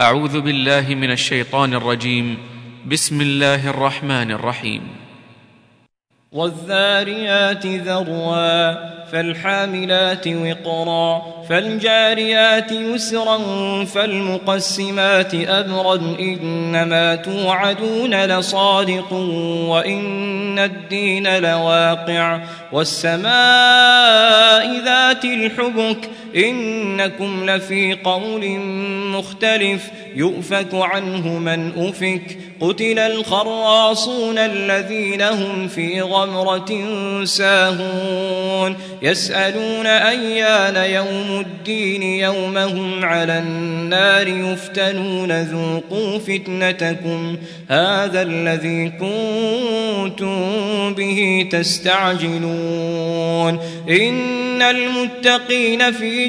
أعوذ بالله من الشيطان الرجيم. بسم الله الرحمن الرحيم. والذاريات ذروا فالحاملات وقرا فالجاريات يسرا فالمقسمات أمرا إنما توعدون لصادق وإن الدين لواقع. والسماء ذات الحبك إنكم لفي قول مختلف. يؤفك عنه من أفك قتل الخراصون الذين هم في غمرة ساهون. يسألون أيان يوم الدين يومهم على النار يفتنون ذوقوا فتنتكم هذا الذي كنتم به تستعجلون إن المتقين في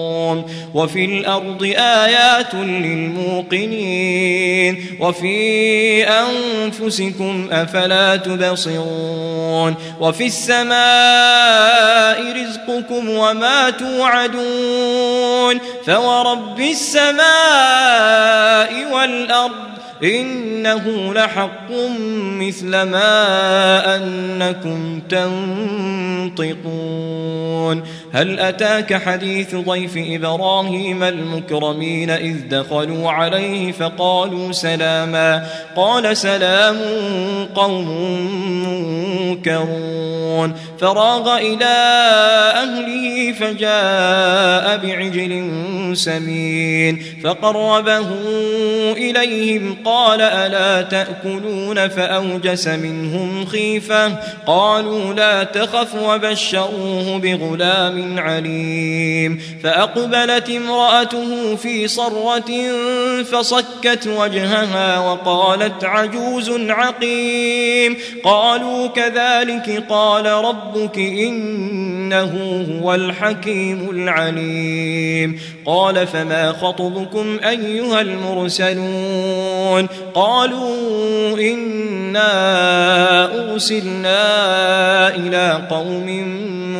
وفي الأرض آيات للموقنين وفي أنفسكم أفلا تبصرون وفي السماء رزقكم وما توعدون فورب السماء والأرض إنه لحق مثل ما أنكم تنطقون. هل أتاك حديث ضيف إبراهيم المكرمين إذ دخلوا عليه فقالوا سلاما؟ قال سلام قوم منكرون. فراغ إلى أهله فجاء بعجل سمين فقربه إليهم قال ألا تأكلون فأوجس منهم خيفة قالوا لا تخف وبشروه بغلام عليم فأقبلت امرأته في صرة فصكت وجهها وقالت عجوز عقيم قالوا كذلك قال ربك إنه هو الحكيم العليم. قال فما خطبكم أيها المرسلون؟ قالوا إنا أرسلنا إلى قوم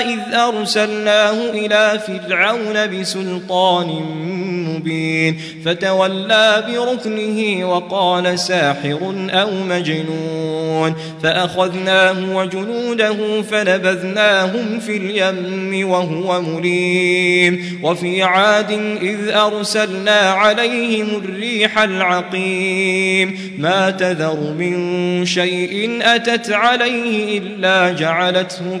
إذ أرسلناه إلى فرعون بسلطان مبين فتولى بركنه وقال ساحر أو مجنون فأخذناه وجنوده فنبذناهم في اليم وهو مليم. وفي عاد إذ أرسلنا عليهم الريح العقيم. ما تذر من شيء أتت عليه إلا جعلته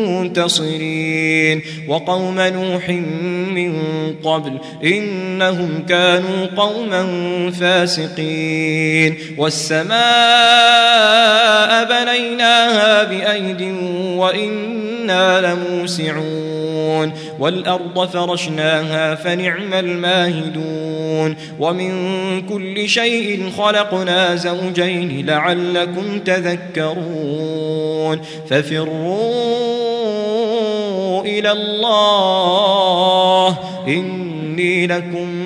منتصرين. وقوم نوح من قبل إنهم كانوا قوما فاسقين. والسماء بنيناها بأيد وإنا لموسعون. والأرض فرشناها فنعم الماهدون. ومن كل شيء خلقنا زوجين لعلكم تذكرون. ففروا إلى الله. إني لكم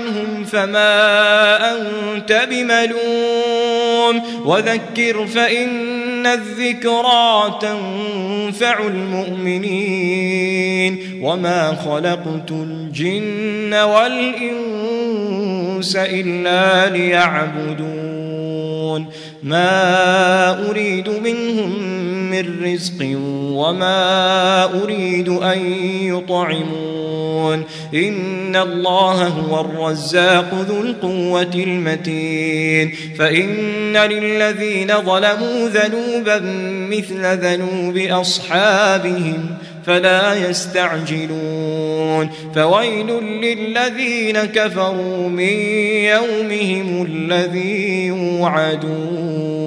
عنهم فما أنت بملوم. وذكر فإن الذكرى تنفع المؤمنين. وما خلقت الجن والإنس إلا ليعبدون. ما أريد منهم من رزق وما أريد أن يطعمون إن الله هو الرزاق ذو القوة المتين فإن للذين ظلموا ذنوبا مثل ذنوب أصحابهم فلا يستعجلون. فويل للذين كفروا من يومهم الذي يوعدون.